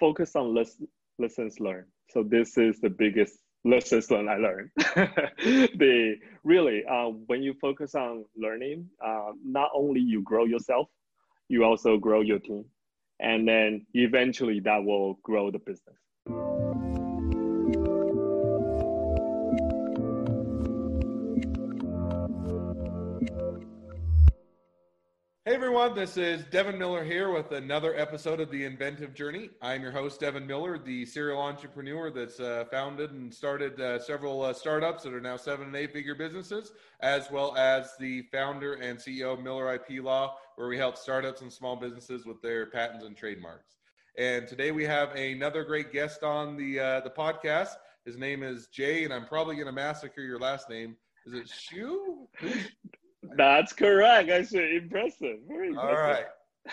focus on less, lessons learned. So this is the biggest lessons learned I learned. the really uh, when you focus on learning, uh, not only you grow yourself, you also grow your team, and then eventually that will grow the business. Hey everyone, this is Devin Miller here with another episode of The Inventive Journey. I'm your host, Devin Miller, the serial entrepreneur that's uh, founded and started uh, several uh, startups that are now seven and eight figure businesses, as well as the founder and CEO of Miller IP Law, where we help startups and small businesses with their patents and trademarks. And today we have another great guest on the uh, the podcast. His name is Jay, and I'm probably going to massacre your last name. Is it Shu? That's correct. Actually, impressive. Very impressive. All right.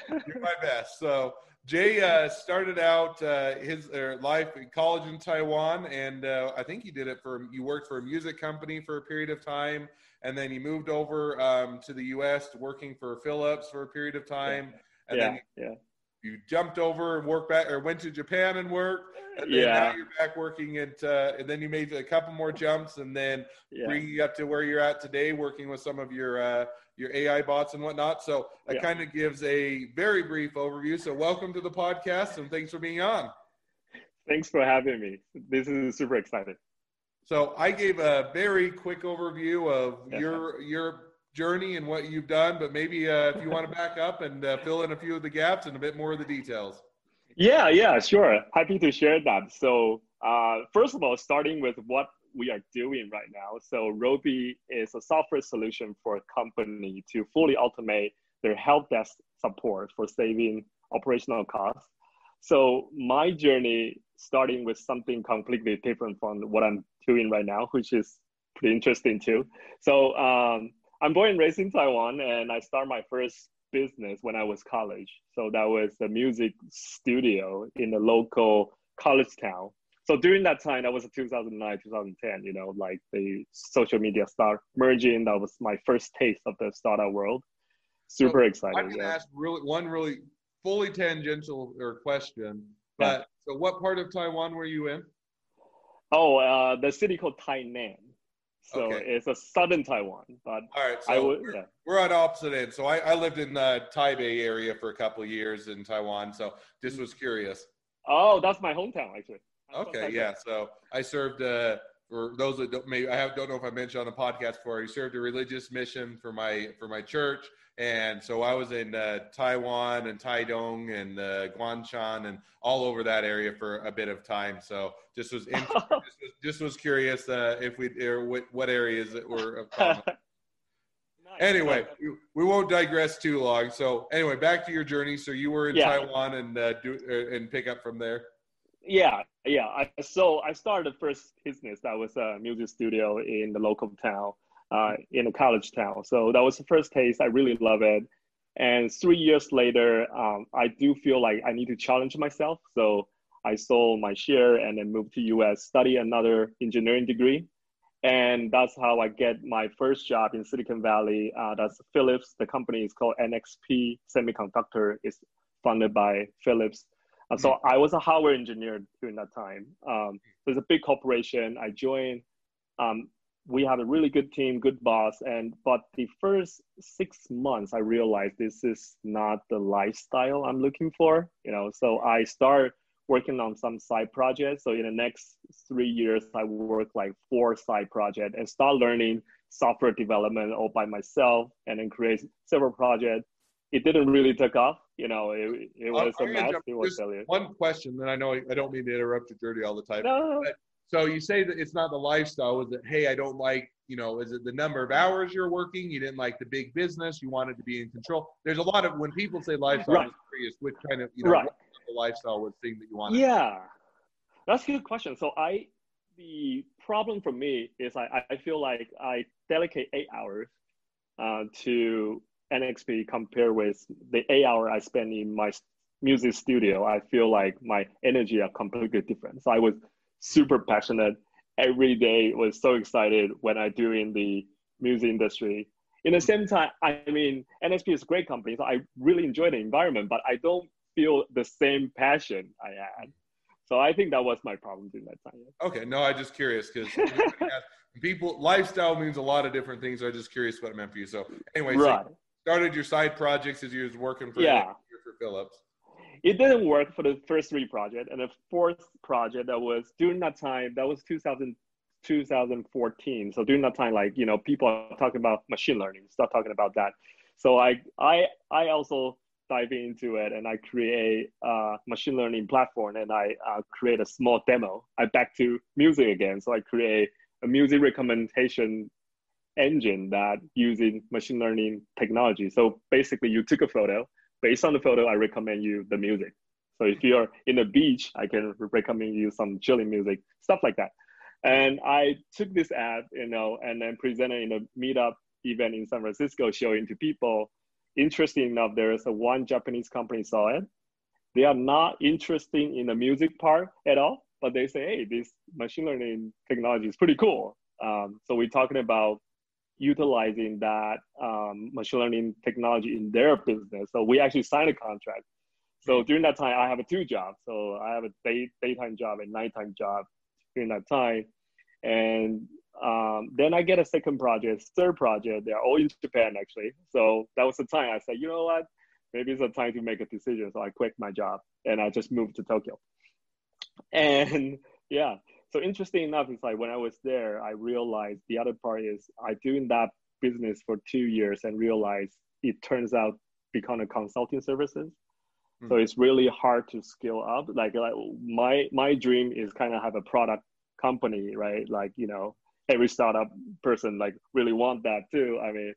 Do my best. So Jay uh, started out uh, his uh, life in college in Taiwan, and uh, I think he did it for. You worked for a music company for a period of time, and then he moved over um, to the U.S. working for Philips for a period of time, and yeah, then yeah. You jumped over and worked back, or went to Japan and worked, and then Yeah. now you're back working at. Uh, and then you made a couple more jumps, and then yeah. bringing you up to where you're at today, working with some of your uh, your AI bots and whatnot. So that Yeah. kind of gives a very brief overview. So welcome to the podcast, and thanks for being on. Thanks for having me. This is super exciting. So I gave a very quick overview of Yeah. your your journey and what you've done, but maybe uh, if you want to back up and uh, fill in a few of the gaps and a bit more of the details. Yeah, yeah, sure. Happy to share that. So, uh, first of all, starting with what we are doing right now. So, Roby is a software solution for a company to fully automate their help desk support for saving operational costs. So, my journey starting with something completely different from what I'm doing right now, which is pretty interesting too. So, um, I'm born and raised in Taiwan, and I started my first business when I was college. So that was a music studio in the local college town. So during that time, that was 2009, 2010, you know, like the social media start merging. That was my first taste of the startup world. Super So, I'm excited. going to Yeah. ask really one really fully tangential or question. But so, what part of Taiwan were you in? Oh, uh, the city called Tainan. So Okay. it's a southern Taiwan, but All right, so I would, we're, yeah. we're on opposite ends. So I, I lived in the Taipei area for a couple of years in Taiwan. So just was curious. Oh, that's my hometown actually. I'm Okay, yeah. So I served uh, for those that don't maybe I have don't know if I mentioned on the podcast before. I served a religious mission for my for my church, and so I was in uh, Taiwan and Taidong and uh, Guangshan and all over that area for a bit of time. So just was in, just, was, just was curious uh, if we or what what areas that were of common. Nice. anyway, we, we won't digress too long. So anyway, back to your journey. So you were in Yeah. Taiwan and uh, do uh, and pick up from there. Yeah, yeah. I, so I started the first business that was a music studio in the local town, uh, in a college town. So that was the first taste. I really love it. And three years later, um, I do feel like I need to challenge myself. So I sold my share and then moved to US, study another engineering degree. And that's how I get my first job in Silicon Valley. Uh, that's Philips. The company is called NXP Semiconductor. It's funded by Philips. Uh, so I was a hardware engineer during that time. Um, so it's a big corporation. I joined. Um, we had a really good team, good boss, and but the first six months, I realized this is not the lifestyle I'm looking for. You know, so I start working on some side projects. So in the next three years, I work like four side projects and start learning software development all by myself, and then create several projects. It didn't really take off. You know, it, it was I'm a mess. It was failure. One question, then I know I don't mean to interrupt your journey all the time. No, So you say that it's not the lifestyle. Is it, hey, I don't like, you know, is it the number of hours you're working? You didn't like the big business. You wanted to be in control. There's a lot of, when people say lifestyle, Right. I'm curious which kind of, you know, Right. the lifestyle was thing that you wanted. Yeah, that's a good question. So I, the problem for me is I, I feel like I dedicate eight hours uh, to NXP compared with the eight hour I spend in my music studio. I feel like my energy are completely different. So I was super passionate every day. Was so excited when I do in the music industry. In the same time, I mean, NXP is a great company, so I really enjoy the environment, but I don't feel the same passion I had. So I think that was my problem during that time. Okay, no, I'm just curious because people lifestyle means a lot of different things. I'm just curious what it meant for you. So anyway, right. so started your side projects as you was working for yeah. for Philips. It didn't work for the first three projects, and the fourth project that was during that time that was 2000 2014. So during that time, like you know, people are talking about machine learning, start talking about that. So I I I also dive into it and I create a machine learning platform and I uh, create a small demo. I back to music again. So I create a music recommendation engine that using machine learning technology. So basically you took a photo, based on the photo, I recommend you the music. So if you're in the beach, I can recommend you some chilling music, stuff like that. And I took this app, you know, and then presented in a meetup event in San Francisco, showing to people interesting enough, there is a one Japanese company saw it. They are not interested in the music part at all, but they say, hey, this machine learning technology is pretty cool. Um, so we're talking about utilizing that um, machine learning technology in their business. So we actually signed a contract. So during that time, I have a two jobs. So I have a day daytime job and nighttime job during that time. And um, then I get a second project, third project. They're all in Japan actually. So that was the time I said, you know what? Maybe it's a time to make a decision. So I quit my job and I just moved to Tokyo. And yeah, so interesting enough, it's like when I was there, I realized the other part is I doing that business for two years and realized it turns out become a consulting services. Mm-hmm. So hmm. it's really hard to scale up. Like, like my my dream is kind of have a product company, right? Like you know, every startup person like really want that too. I mean,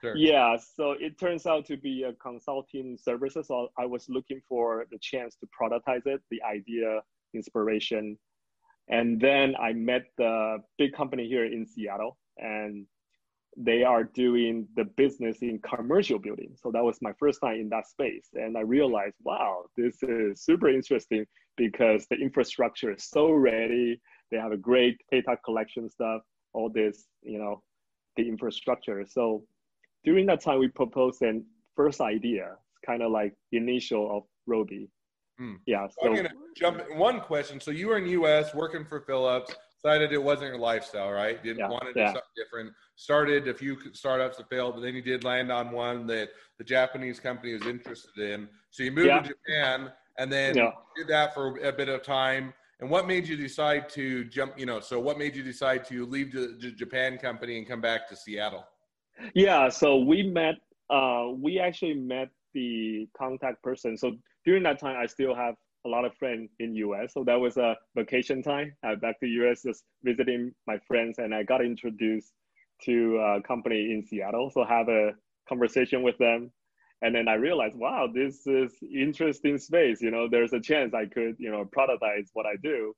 sure. yeah. So it turns out to be a consulting services. So I was looking for the chance to productize it, the idea, inspiration, and then I met the big company here in Seattle, and they are doing the business in commercial building. So that was my first time in that space. And I realized, wow, this is super interesting because the infrastructure is so ready. They have a great data collection stuff all this, you know, the infrastructure. So during that time, we proposed an first idea, kind of like initial of Roby. Hmm. Yeah. So I'm gonna jump in one question. So you were in U.S. working for Philips, Decided it wasn't your lifestyle, right? Didn't yeah, want to do yeah. something different. Started a few startups that failed, but then you did land on one that the Japanese company was interested in. So you moved yeah. to Japan, and then did that for a bit of time and what made you decide to jump? You know, so what made you decide to leave the, the Japan company and come back to Seattle? Yeah, so we met. Uh, we actually met the contact person. So during that time, I still have a lot of friends in US. So that was a vacation time. I back to US just visiting my friends, and I got introduced to a company in Seattle. So have a conversation with them and then I realized, wow, this is interesting space. You know, there's a chance I could, you know, productize what I do.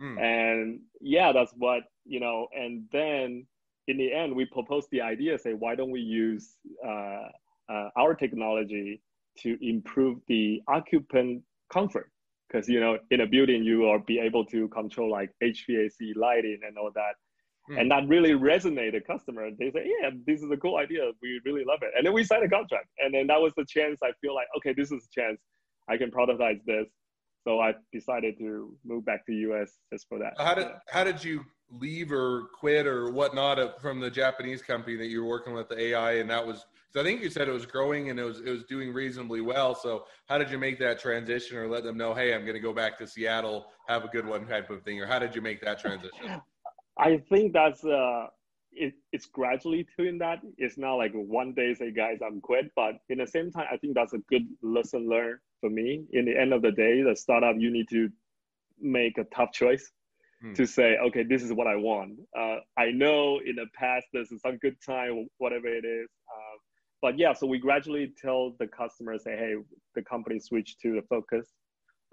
Mm. And yeah, that's what, you know, and then in the end, we proposed the idea, say, why don't we use uh, uh, our technology to improve the occupant comfort? Because, you know, in a building, you will be able to control like HVAC lighting and all that Mm. And that really resonated the customer. They say, yeah, this is a cool idea. We really love it. And then we signed a contract. And then that was the chance I feel like, okay, this is a chance I can prototype this. So I decided to move back to US just for that. How did, how did you leave or quit or whatnot from the Japanese company that you were working with the AI? And that was, so I think you said it was growing and it was, it was doing reasonably well. So how did you make that transition or let them know, Hey, I'm going to go back to Seattle, have a good one type of thing? Or how did you make that transition? I think that's uh, it, it's gradually doing that. It's not like one day say, guys, I'm quit. But in the same time, I think that's a good lesson learned for me. In the end of the day, the startup, you need to make a tough choice hmm. to say, okay, this is what I want. Uh, I know in the past there's some good time, whatever it is. Uh, but yeah, so we gradually tell the customer, say, hey, the company switched to the focus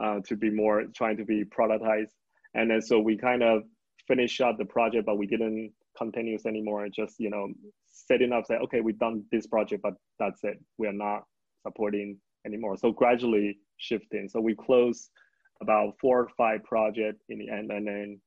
uh, to be more trying to be productized. And then so we kind of finish up the project, but we didn't continue anymore. Just you know, setting up, say, okay, we've done this project, but that's it. We are not supporting anymore. So gradually shifting. So we closed about four or five projects in the end, and then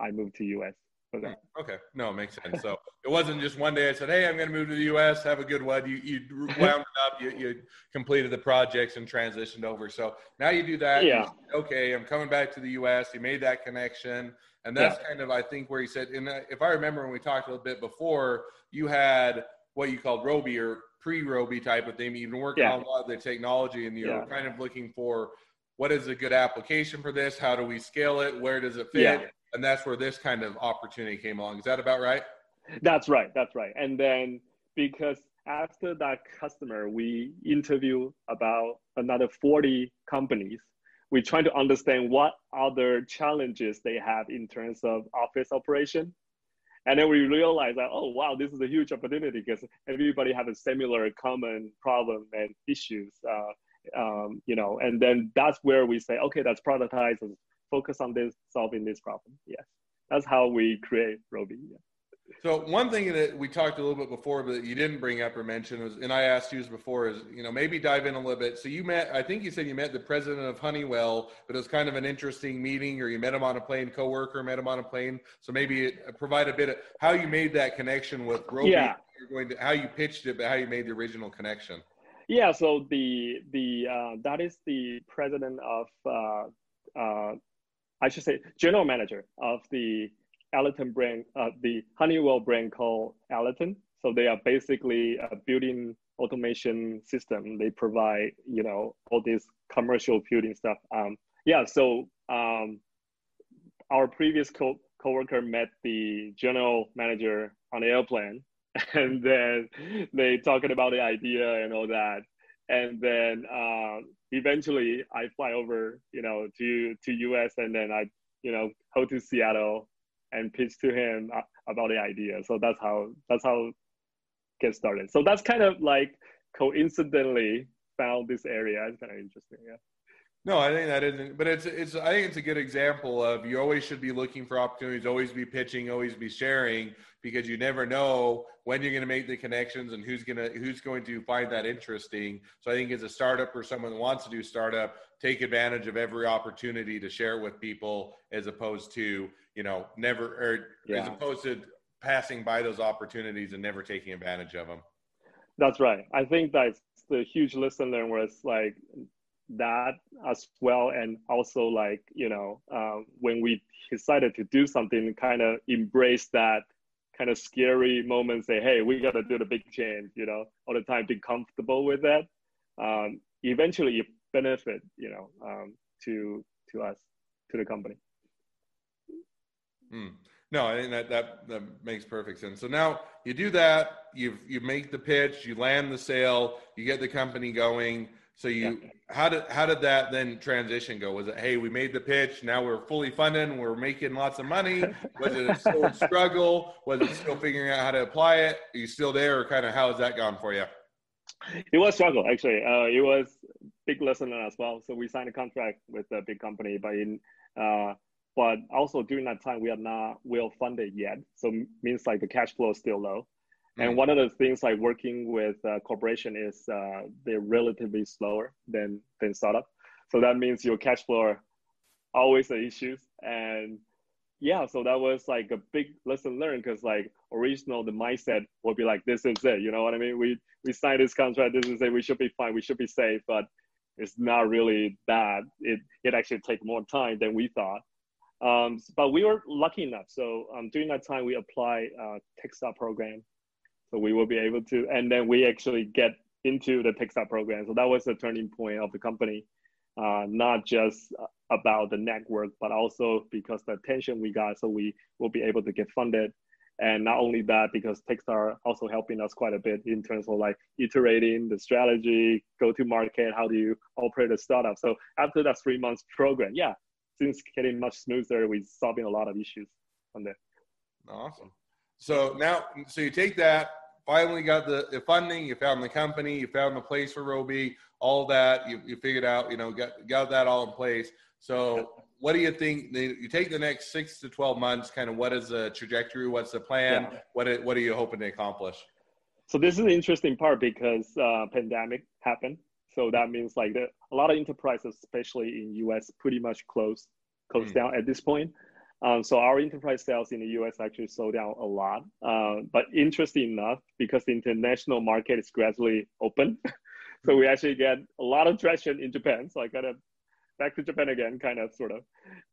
I moved to US. Okay. Hmm, okay. No, it makes sense. So it wasn't just one day I said, Hey, I'm going to move to the U.S. Have a good one. You, you wound it up, you, you completed the projects and transitioned over. So now you do that. Yeah. Okay. I'm coming back to the U.S. You made that connection. And that's yeah. kind of, I think, where you said, and uh, if I remember when we talked a little bit before, you had what you called Roby or pre Roby type of thing. You've been working yeah. on a lot of the technology and you're yeah. kind of looking for what is a good application for this? How do we scale it? Where does it fit? Yeah. And that's where this kind of opportunity came along. Is that about right? That's right. That's right. And then because after that customer, we interview about another 40 companies. We try to understand what other challenges they have in terms of office operation. And then we realize that, oh, wow, this is a huge opportunity because everybody have a similar common problem and issues. Uh, um, you know, and then that's where we say, okay, let's productize and focus on this, solving this problem. Yes, that's how we create Roby. Yeah. So one thing that we talked a little bit before, but you didn't bring up or mention was, and I asked you before, is you know maybe dive in a little bit. So you met, I think you said you met the president of Honeywell, but it was kind of an interesting meeting, or you met him on a plane, coworker met him on a plane. So maybe it, provide a bit of how you made that connection with Roby. Yeah. You're going to how you pitched it, but how you made the original connection. Yeah. So the the uh, that is the president of uh, uh, I should say general manager of the Alerton brand, uh, the Honeywell brand called Alerton. So they are basically a building automation system. They provide, you know, all this commercial building stuff. Um, yeah, so um, our previous co coworker met the general manager on the airplane, and then they talking about the idea and all that. And then uh, eventually, I fly over, you know, to to US, and then I, you know, go to Seattle and pitch to him about the idea. So that's how that's how get started. So that's kind of like coincidentally found this area. It's kind of interesting. Yeah. No, I think that isn't, but it's it's I think it's a good example of you always should be looking for opportunities, always be pitching, always be sharing, because you never know when you're going to make the connections and who's gonna who's going to find that interesting. So I think as a startup or someone who wants to do startup, take advantage of every opportunity to share with people, as opposed to you know never or yeah. as opposed to passing by those opportunities and never taking advantage of them. That's right. I think that's the huge lesson learned where it's like that as well. And also like you know uh, when we decided to do something kind of embrace that kind of scary moment say hey we got to do the big change you know all the time be comfortable with that. Um, eventually it benefit you know um, to to us to the company. Mm. no i think that, that that makes perfect sense. So now you do that you you make the pitch you land the sale you get the company going so you yeah. how did how did that then transition go? Was it hey we made the pitch now we're fully funded we're making lots of money? Was it a still struggle? Was it still figuring out how to apply it? Are you still there or kind of how has that gone for you? It was struggle actually. Uh, it was big lesson as well. So we signed a contract with a big company, but in uh, but also during that time we are not well funded yet. So means like the cash flow is still low. And mm-hmm. one of the things like working with a corporation is uh, they're relatively slower than than startup. So that means your cash flow are always the issues. And yeah, so that was like a big lesson learned because like original the mindset would be like this is it. You know what I mean? We we signed this contract. This is it. We should be fine. We should be safe. But it's not really that. It it actually take more time than we thought. Um, but we were lucky enough. So um, during that time, we applied a Techstars program so we will be able to, and then we actually get into the Techstars program. So that was the turning point of the company, uh, not just about the network, but also because the attention we got. So we will be able to get funded. And not only that, because Techstars also helping us quite a bit in terms of like iterating the strategy, go to market, how do you operate a startup. So after that three months program, yeah, things getting much smoother. We're solving a lot of issues on there. Awesome. So now, so you take that, finally got the, the, funding, you found the company, you found the place for Roby, all that, you, you figured out, you know, got, got that all in place. So what do you think? You take the next six to 12 months, kind of what is the trajectory? What's the plan? Yeah. What, what are you hoping to accomplish? So this is an interesting part because uh, pandemic happened. So that means like the, a lot of enterprises, especially in US, pretty much closed, closed mm. down at this point. Um, so our enterprise sales in the US actually slowed down a lot. Uh, but interesting enough, because the international market is gradually open, so we actually get a lot of traction in Japan. So I got to back to Japan again, kind of, sort of.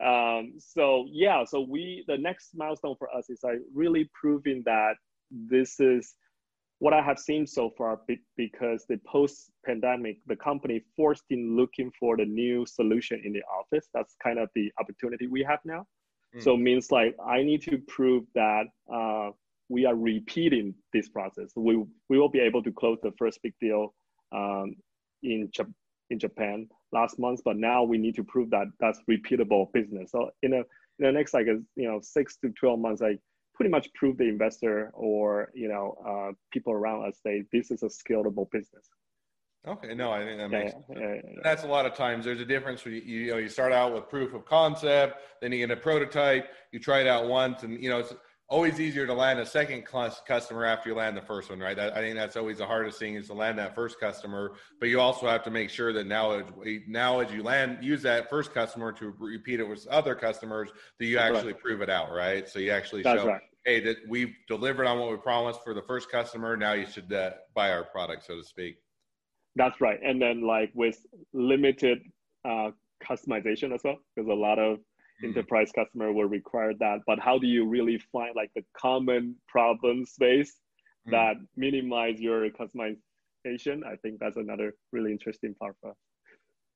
Um, so yeah, so we the next milestone for us is like really proving that this is what I have seen so far. Because the post-pandemic, the company forced in looking for the new solution in the office. That's kind of the opportunity we have now. Mm. So means like I need to prove that uh, we are repeating this process. We we will be able to close the first big deal um, in in Japan last month, but now we need to prove that that's repeatable business. So in a in the next like a, you know six to twelve months, I pretty much prove the investor or you know uh, people around us say this is a scalable business. Okay, no, I think that makes yeah, yeah, yeah, that's a lot of times. There's a difference. You, you know, you start out with proof of concept, then you get a prototype. You try it out once, and you know it's always easier to land a second customer after you land the first one, right? That, I think that's always the hardest thing is to land that first customer. But you also have to make sure that now, now as you land, use that first customer to repeat it with other customers, that you actually right. prove it out, right? So you actually that's show, right. hey, that we've delivered on what we promised for the first customer. Now you should uh, buy our product, so to speak. That's right. And then like with limited uh, customization as well, because a lot of mm. enterprise customer will require that but how do you really find like the common problem space mm. that minimize your customization i think that's another really interesting part for us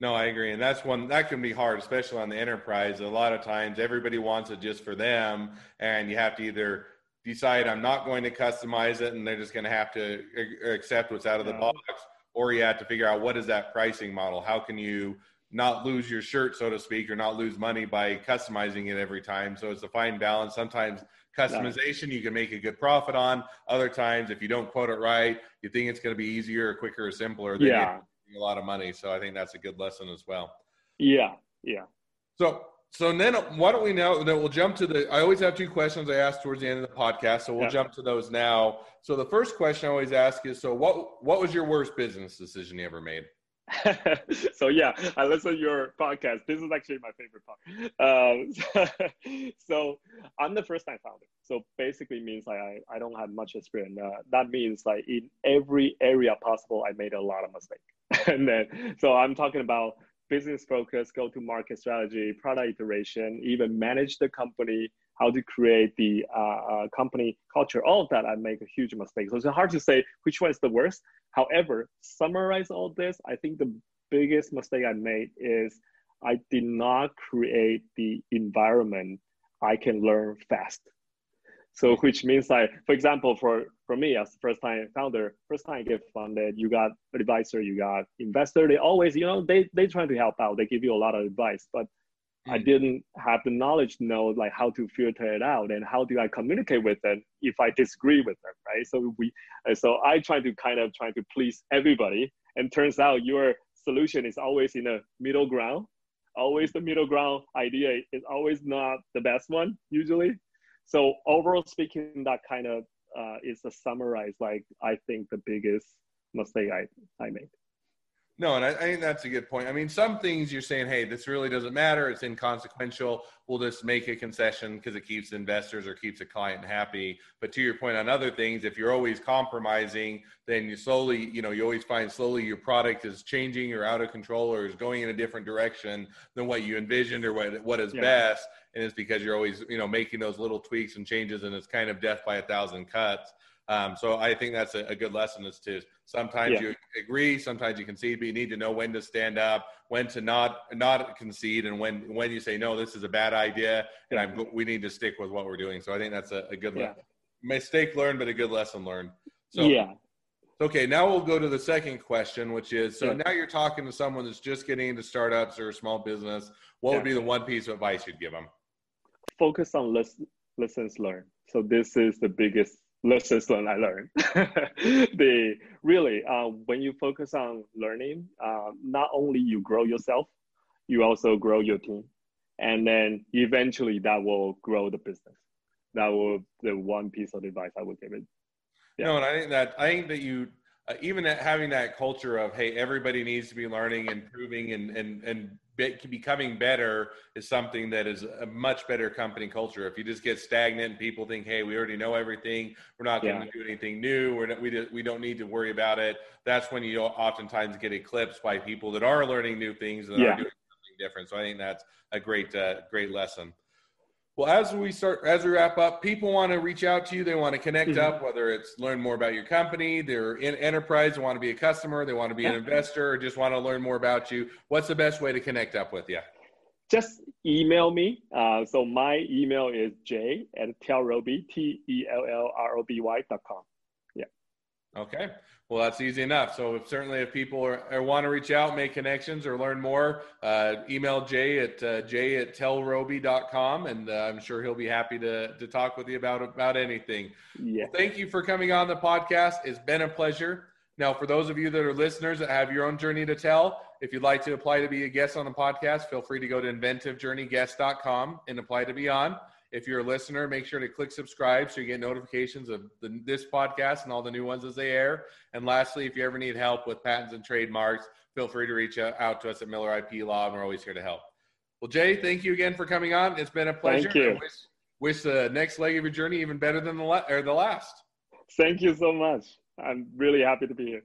no, I agree. And that's one that can be hard, especially on the enterprise. A lot of times everybody wants it just for them. And you have to either decide I'm not going to customize it and they're just going to have to accept what's out of the box, or you have to figure out what is that pricing model? How can you not lose your shirt, so to speak, or not lose money by customizing it every time. So it's a fine balance. Sometimes customization you can make a good profit on. Other times, if you don't quote it right, you think it's going to be easier, or quicker, or simpler. Then yeah. a lot of money. So I think that's a good lesson as well. Yeah, yeah. So so then why don't we now then we'll jump to the I always have two questions I ask towards the end of the podcast. So we'll yeah. jump to those now. So the first question I always ask is so what what was your worst business decision you ever made? so yeah, I listen to your podcast. This is actually my favorite part. Um, so I'm the first time founder. So basically means like I, I don't have much experience. Uh, that means like in every area possible, I made a lot of mistakes. and then so I'm talking about business focus, go to market strategy, product iteration, even manage the company, how to create the uh, uh, company culture, all of that, I make a huge mistake. So it's hard to say which one is the worst. However, summarize all this, I think the biggest mistake I made is I did not create the environment I can learn fast. So which means like, for example, for, for me as the first time founder, first time I get funded, you got advisor, you got investor, they always, you know, they, they try to help out. They give you a lot of advice, but I mm. didn't have the knowledge to know like how to filter it out and how do I communicate with them if I disagree with them, right? So we, so I try to kind of try to please everybody, and turns out your solution is always in a middle ground. Always the middle ground idea is always not the best one usually. So overall speaking, that kind of uh, is a summarize like I think the biggest mistake I I made. No, and I, I, think that's a good point. I mean, some things you're saying, hey, this really doesn't matter. It's inconsequential. We'll just make a concession because it keeps investors or keeps a client happy. But to your point on other things, if you're always compromising, then you slowly, you know, you always find slowly your product is changing or out of control or is going in a different direction than what you envisioned or what what is yeah. best. And it's because you're always, you know, making those little tweaks and changes, and it's kind of death by a thousand cuts. Um, so I think that's a, a, good lesson is to sometimes yeah. you agree, sometimes you concede, but you need to know when to stand up, when to not not concede, and when when you say no, this is a bad idea, and I'm, we need to stick with what we're doing. So I think that's a, a good yeah. mistake learned, but a good lesson learned. So yeah. Okay, now we'll go to the second question, which is so yeah. now you're talking to someone that's just getting into startups or a small business. What would be the one piece of advice you'd give them? Focus on lessons learned. So this is the biggest lessons learned I learned. the really uh, when you focus on learning, uh, not only you grow yourself, you also grow your team, and then eventually that will grow the business. That will the one piece of advice I would give it. Yeah. No, and I think that I think that you uh, even having that culture of hey everybody needs to be learning and improving and and and be, becoming better is something that is a much better company culture. If you just get stagnant and people think hey we already know everything we're not going to do anything new we're not, we, we don't need to worry about it that's when you oftentimes get eclipsed by people that are learning new things and yeah. are doing something different. So i think that's a great uh, great lesson well, as we start, as we wrap up, people want to reach out to you. They want to connect mm-hmm. up, whether it's learn more about your company, they're in enterprise, they want to be a customer, they want to be an investor, or just want to learn more about you. What's the best way to connect up with you? Just email me. Uh, so my email is j at tellroby, T E L L R O B Y dot com. Yeah. Okay. Well, that's easy enough. So if, certainly if people are, are, want to reach out, make connections or learn more, uh, email Jay at uh, jay at tellroby.com and uh, I'm sure he'll be happy to, to talk with you about, about anything. Yeah. Well, thank you for coming on the podcast. It's been a pleasure. Now, for those of you that are listeners that have your own journey to tell, if you'd like to apply to be a guest on the podcast, feel free to go to inventivejourneyguest.com and apply to be on. If you're a listener, make sure to click subscribe so you get notifications of the, this podcast and all the new ones as they air. And lastly, if you ever need help with patents and trademarks, feel free to reach out to us at Miller IP Law, and we're always here to help. Well, Jay, thank you again for coming on. It's been a pleasure. Thank you. Wish, wish, the next leg of your journey even better than the, la- or the last. Thank you so much. I'm really happy to be here.